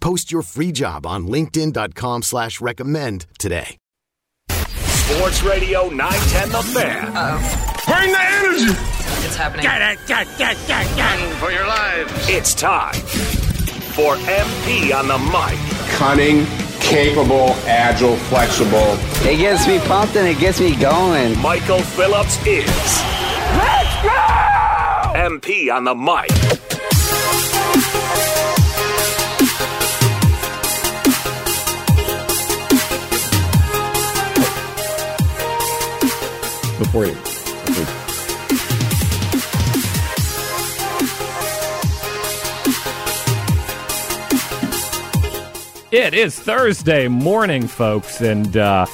Post your free job on linkedin.com slash recommend today. Sports Radio 910 The Fan. Bring the energy. It's happening. Get it, get, get, get, get. For your lives. It's time for MP on the mic. Cunning, capable, agile, flexible. It gets me pumped and it gets me going. Michael Phillips is. Let's go! MP on the mic. Before you. It is Thursday morning, folks, and uh,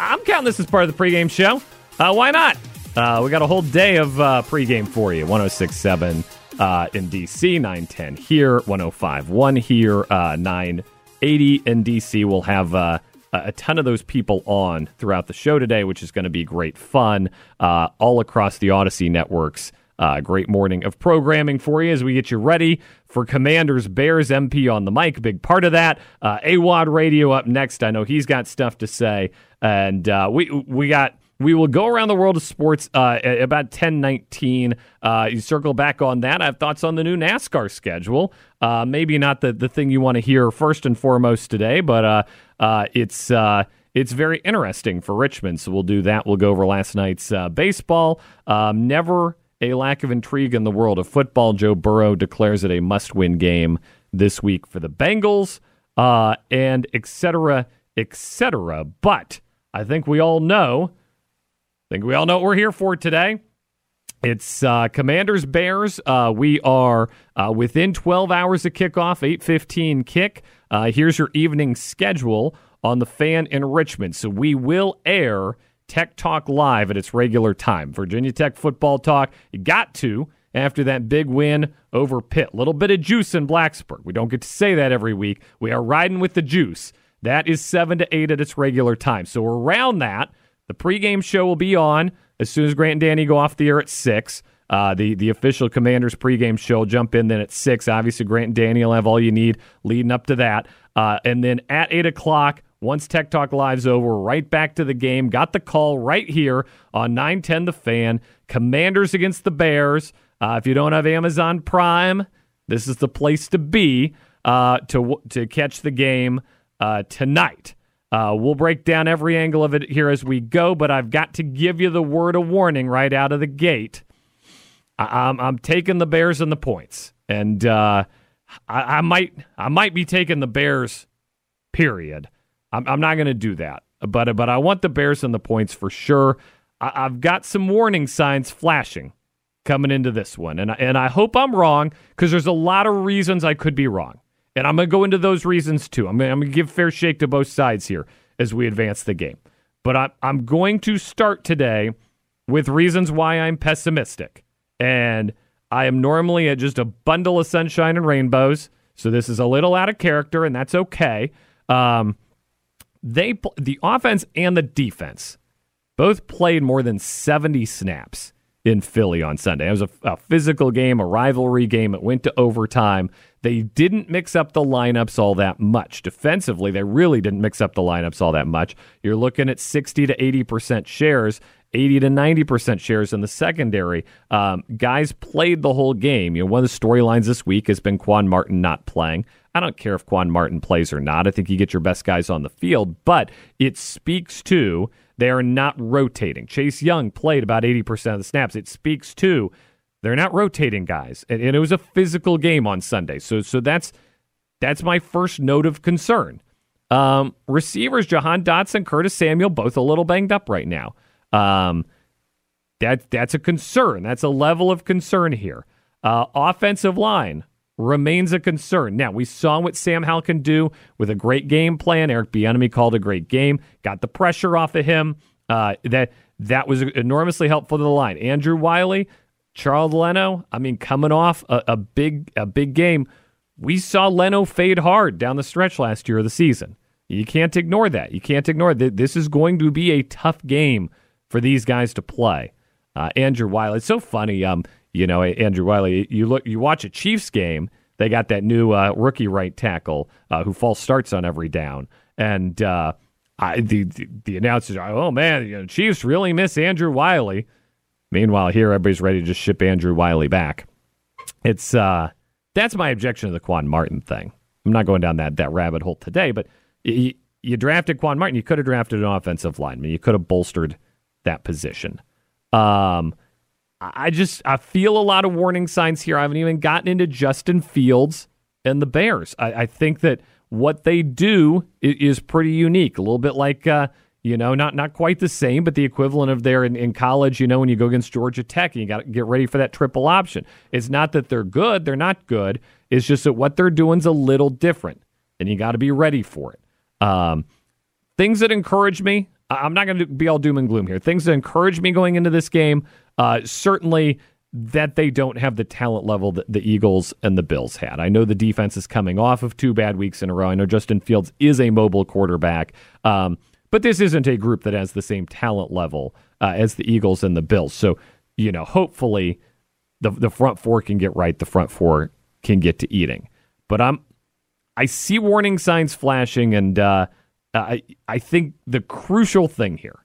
I'm counting this as part of the pregame show. Uh, why not? Uh, we got a whole day of uh, pregame for you 1067 uh, in DC, 910 here, 1051 here, uh, 980 in DC. We'll have uh, a ton of those people on throughout the show today, which is going to be great fun uh, all across the Audacy networks. Uh, great morning of programming for you as we get you ready for Commanders Bears MP on the mic. Big part of that. Uh, AWOD Radio up next. I know he's got stuff to say, and uh, we we got. We will go around the world of sports uh, at about ten nineteen. Uh, you circle back on that. I have thoughts on the new NASCAR schedule. Uh, maybe not the, the thing you want to hear first and foremost today, but uh, uh, it's uh, it's very interesting for Richmond. So we'll do that. We'll go over last night's baseball. Um, never a lack of intrigue in the world of football. Joe Burrow declares it a must win game this week for the Bengals, and et cetera, et cetera. But I think we all know, I think we all know what we're here for today. It's uh, Commanders Bears. Uh, we are uh, within 12 hours of kickoff, 8:15 kick. Uh, here's your evening schedule on the fan in Richmond. So we will air Tech Talk Live at its regular time. Virginia Tech football talk, you got to after that big win over Pitt. Little bit of juice in Blacksburg. We don't get to say that every week. We are riding with the juice. That is 7 to 8 at its regular time. So around that, the pregame show will be on as soon as Grant and Danny go off the air at 6. Uh, the the official Commanders pregame show jump in then at six. Obviously, Grant and Danny will have all you need leading up to that. Uh, and then at eight o'clock, once Tech Talk Live's over, right back to the game. Got the call right here on 910 The Fan. Commanders against the Bears. Uh, if you don't have Amazon Prime, this is the place to be uh, to to catch the game uh, tonight. Uh, we'll break down every angle of it here as we go, but I've got to give you the word of warning right out of the gate. I, am I'm, I'm taking the Bears and the points, and uh, I, I might I might be taking the Bears. Period. I'm, I'm not going to do that, but but I want the Bears and the points for sure. I, I've got some warning signs flashing coming into this one, and I, and I hope I'm wrong because there's a lot of reasons I could be wrong, and I'm going to go into those reasons too. I'm going to give fair shake to both sides here as we advance the game, but I'm, I'm going to start today with reasons why I'm pessimistic, and I am normally just a bundle of sunshine and rainbows, so this is a little out of character, and that's okay. Um, they the offense and the defense both played more than 70 snaps in Philly on Sunday. It was a, a, physical game, a rivalry game. It went to overtime. They didn't mix up the lineups all that much. Defensively, they really didn't mix up the lineups all that much. You're looking at 60 to 80% shares, 80 to 90% shares in the secondary. Um, guys played the whole game. You know, one of the storylines this week has been Quan Martin not playing. I don't care if Quan Martin plays or not. I think you get your best guys on the field, but it speaks to they are not rotating. Chase Young played about 80% of the snaps. It speaks to they're not rotating guys. And, and it was a physical game on Sunday. So so that's that's my first note of concern. Um, receivers, Jahan Dotson, Curtis Samuel, both a little banged up right now. Um, that that's a concern. That's a level of concern here. Uh, offensive line remains a concern. Now we saw what Sam Howell can do with a great game plan. Eric Bieniemy called a great game, got the pressure off of him. Uh, that that was enormously helpful to the line. Andrew Wylie, Charles Leno. I mean, coming off a, a big a big game we saw Leno fade hard down the stretch last year of the season. You can't ignore that. You can't ignore that. This is going to be a tough game for these guys to play. Uh, Andrew Wylie, it's so funny. Um, you know, Andrew Wylie, You look, you watch a Chiefs game. They got that new uh, rookie right tackle uh, who false starts on every down, and uh, I, the, the, the announcers are, oh man, you know, Chiefs really miss Andrew Wylie. Meanwhile, here everybody's ready to just ship Andrew Wylie back. It's uh, that's my objection to the Quan Martin thing. I'm not going down that, that rabbit hole today, but you, you drafted Quan Martin. You could have drafted an offensive lineman. You could have bolstered that position. Um, I just I feel a lot of warning signs here. I haven't even gotten into Justin Fields and the Bears. I, I think that what they do is, is pretty unique. A little bit like uh, you know, not not quite the same, but the equivalent of there in, in college, you know, when you go against Georgia Tech and you got to get ready for that triple option. It's not that they're good, they're not good. It's just that what they're doing is a little different, and you got to be ready for it. Um, things that encourage me, I'm not going to be all doom and gloom here. Things that encourage me going into this game, uh, certainly that they don't have the talent level that the Eagles and the Bills had. I know the defense is coming off of two bad weeks in a row. I know Justin Fields is a mobile quarterback. Um, but this isn't a group that has the same talent level uh, as the Eagles and the Bills. So, you know, hopefully the the front four can get right. The front four can get to eating. But I'm I see warning signs flashing, and uh, I I think the crucial thing here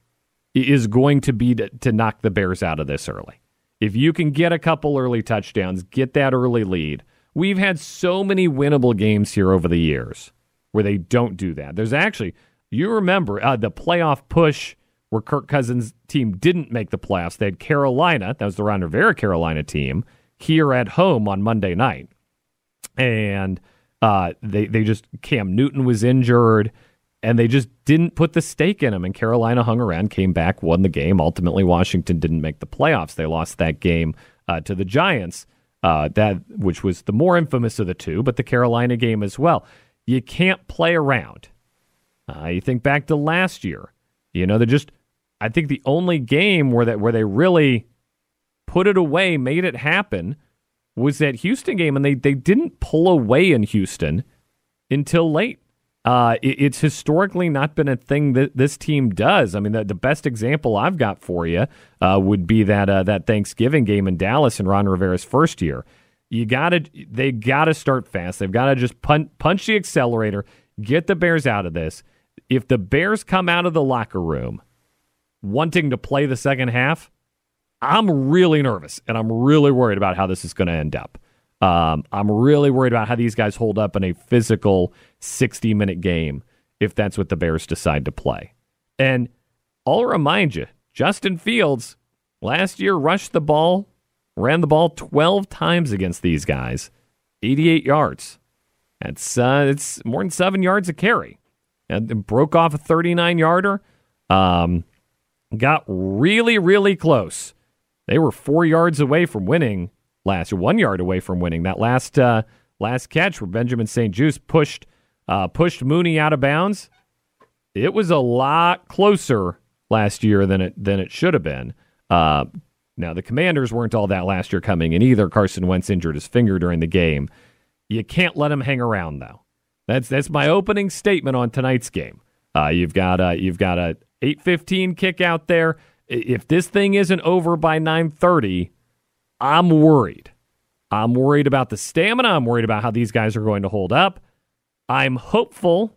is going to be to, to knock the Bears out of this early. If you can get a couple early touchdowns, get that early lead. We've had so many winnable games here over the years where they don't do that. There's actually you remember uh, the playoff push where Kirk Cousins' team didn't make the playoffs. They had Carolina, that was the Ron Rivera Carolina team, here at home on Monday night. And uh, they, they just, Cam Newton was injured, and they just didn't put the stake in him. And Carolina hung around, came back, won the game. Ultimately, Washington didn't make the playoffs. They lost that game uh, to the Giants, uh, that which was the more infamous of the two, but the Carolina game as well. You can't play around. Uh, you think back to last year. You know, they just I think the only game where that where they really put it away, made it happen, was that Houston game, and they they didn't pull away in Houston until late. Uh, it, it's historically not been a thing that this team does. I mean, the, the best example I've got for you uh, would be that uh, that Thanksgiving game in Dallas in Ron Rivera's first year. You gotta, they gotta start fast. They've got to just punch, punch the accelerator, get the Bears out of this if the Bears come out of the locker room wanting to play the second half, I'm really nervous and I'm really worried about how this is going to end up. Um, I'm really worried about how these guys hold up in a physical 60 minute game if that's what the Bears decide to play. And I'll remind you, Justin Fields last year rushed the ball, ran the ball 12 times against these guys, 88 yards. That's uh, it's more than seven yards a carry broke off a 39 yarder. Um, got really, really close. They were four yards away from winning last, one yard away from winning that last uh, last catch where Benjamin St-Juste pushed uh, pushed Mooney out of bounds. It was a lot closer last year than it than it should have been. Uh, now the Commanders weren't all that last year coming in either. Carson Wentz injured his finger during the game. You can't let him hang around though. That's that's my opening statement on tonight's game. Uh, you've got a you've got a eight fifteen kick out there. If this thing isn't over by nine thirty, I'm worried. I'm worried about the stamina. I'm worried about how these guys are going to hold up. I'm hopeful.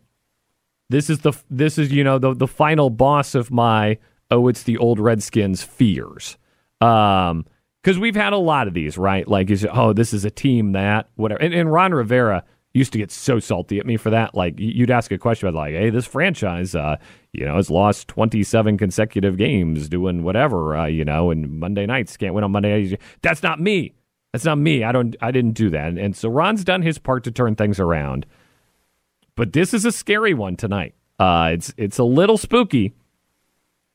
This is the this is you know the the final boss of my oh, it's the old Redskins fears. Um, because we've had a lot of these, right? Like, is oh, this is a team that whatever. And, and Ron Rivera used to get so salty at me for that. Like, you'd ask a question about like, hey, this franchise, uh, you know, has lost twenty seven consecutive games doing whatever, uh, you know, and Monday nights can't win on Monday. That's not me. That's not me. I don't. I didn't do that. And, and so Ron's done his part to turn things around. But this is a scary one tonight. Uh, it's it's a little spooky.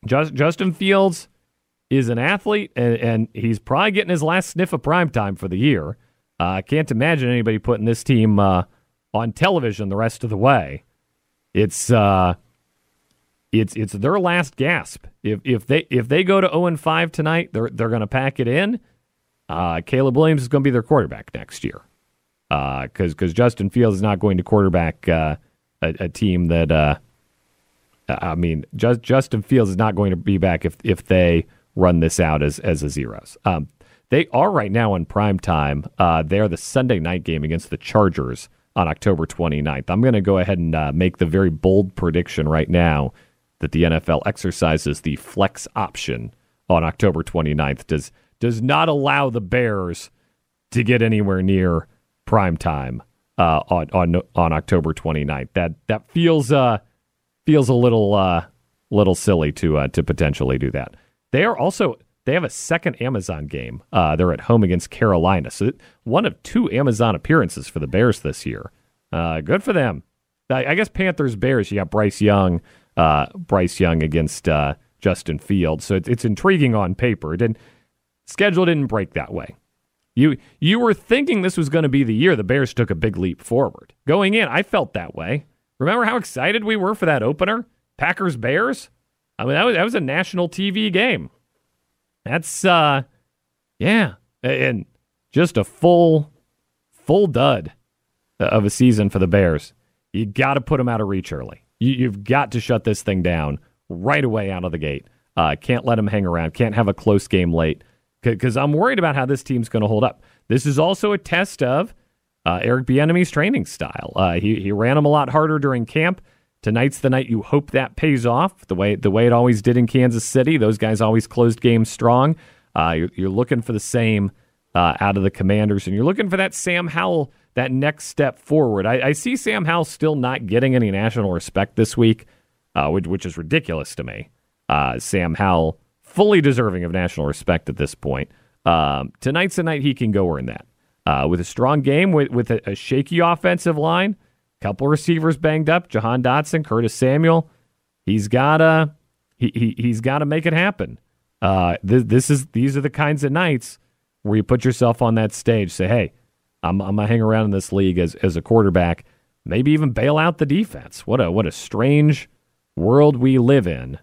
Just, Justin Fields is an athlete, and, and, he's probably getting his last sniff of prime time for the year. Uh, I can't imagine anybody putting this team uh, on television the rest of the way. It's uh, it's it's their last gasp. If if they if they go to zero and five tonight, they're they're going to pack it in. Uh, Caleb Williams is going to be their quarterback next year because uh, because Justin Fields is not going to quarterback uh, a, a, team that uh, I mean just, Justin Fields is not going to be back if if they run this out as as a zeros. Um, they are right now in prime time. Uh, they're the Sunday night game against the Chargers on October 29th. I'm going to go ahead and uh, make the very bold prediction right now that the NFL exercises the flex option on October 29th. Does does not allow the Bears to get anywhere near prime time uh, on on on October 29th. That that feels uh feels a little uh little silly to uh, to potentially do that. They are also they have a second Amazon game. Uh, they're at home against Carolina. So one of two Amazon appearances for the Bears this year. Uh, good for them. I, I, guess Panthers Bears. You got Bryce Young, uh, Bryce Young against uh, Justin Fields. So it's, it's intriguing on paper. It didn't schedule didn't break that way. You you were thinking this was going to be the year the Bears took a big leap forward. Going in, I felt that way. Remember how excited we were for that opener? Packers Bears? I mean, that was, that was a national TV game. That's, uh, yeah. And just a full, full dud of a season for the Bears. You got to put them out of reach early. You, have got to shut this thing down right away out of the gate. Uh, can't let them hang around. Can't have a close game late because I'm worried about how this team's going to hold up. This is also a test of uh, Eric Bieniemy's training style. Uh, he he ran them a lot harder during camp. Tonight's the night you hope that pays off the way the way it always did in Kansas City. Those guys always closed games strong. Uh, you're, you're, looking for the same uh, out of the Commanders, and you're looking for that Sam Howell that next step forward. I, I see Sam Howell still not getting any national respect this week, uh, which, which, is ridiculous to me. Uh, Sam Howell fully deserving of national respect at this point. Um, tonight's the night he can go earn that. Uh, with a strong game, with, with a, a shaky offensive line, couple receivers banged up, Jahan Dotson, Curtis Samuel. He's gotta he, he he's gotta make it happen. Uh, this, this is these are the kinds of nights where you put yourself on that stage, say, "Hey, I'm I'm gonna hang around in this league as as a quarterback, maybe even bail out the defense." What a what a strange world we live in.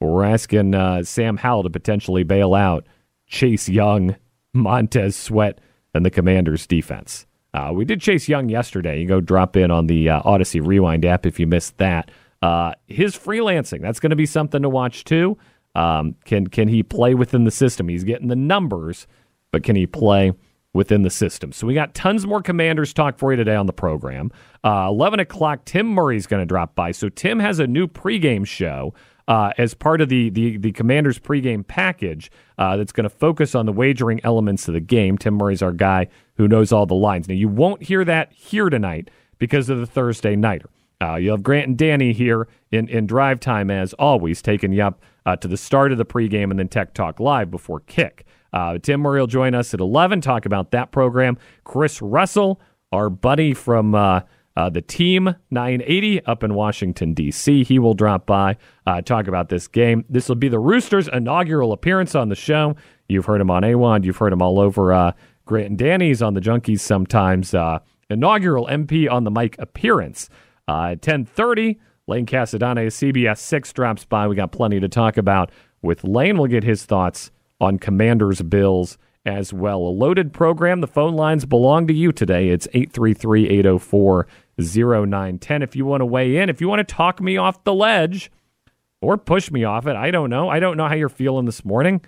We're asking uh, Sam Howell to potentially bail out Chase Young, Montez Sweat, and the Commanders' defense. Uh, we did Chase Young yesterday. You go drop in on the uh, Audacy Rewind app if you missed that. Uh, his freelancing, that's going to be something to watch too. Um, can can he play within the system? He's getting the numbers, but can he play within the system? So we got tons more Commanders talk for you today on the program. Uh, Eleven o'clock, Tim Murray's going to drop by. So Tim has a new pregame show uh, as part of the the, the Commanders pregame package uh, that's going to focus on the wagering elements of the game. Tim Murray's our guy who knows all the lines. Now you won't hear that here tonight because of the Thursday nighter. Uh, you have Grant and Danny here in, in drive time as always, taking you up uh, to the start of the pregame and then Tech Talk Live before kick. Uh, Tim Murray will join us at 11, talk about that program. Chris Russell, our buddy from uh, the team 980 up in Washington, D.C. He will drop by, uh, talk about this game. This will be the Roosters' inaugural appearance on the show. You've heard him on AWOD. You've heard him all over uh, Grant and Danny's on the Junkies sometimes. Uh, inaugural MP on the mic appearance. Uh, at 1030, Lane Casadonte, CBS 6 drops by. We got plenty to talk about with Lane. We'll get his thoughts on Commanders Bills as well. A loaded program. The phone lines belong to you today. It's 833 804 0910 if you want to weigh in. If you want to talk me off the ledge or push me off it, I don't know. I don't know how you're feeling this morning.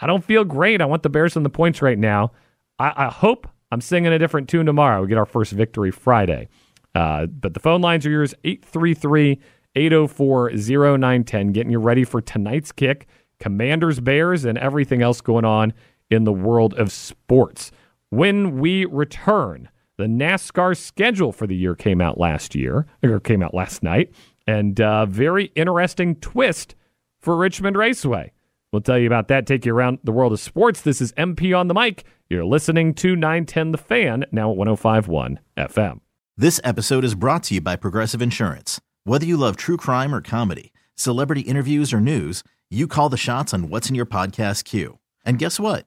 I don't feel great. I want the Bears on the points right now. I, I hope I'm singing a different tune tomorrow. We get our first victory Friday. Uh, but the phone lines are yours 833 804 0910. Getting you ready for tonight's kick, Commanders, Bears, and everything else going on in the world of sports. When we return, the NASCAR schedule for the year came out last year, or came out last night, and uh, very interesting twist for Richmond Raceway. We'll tell you about that, take you around the world of sports. This is MP on the mic. You're listening to 910 The Fan, now at 1051 FM. This episode is brought to you by Progressive Insurance. Whether you love true crime or comedy, celebrity interviews or news, you call the shots on what's in your podcast queue. And guess what?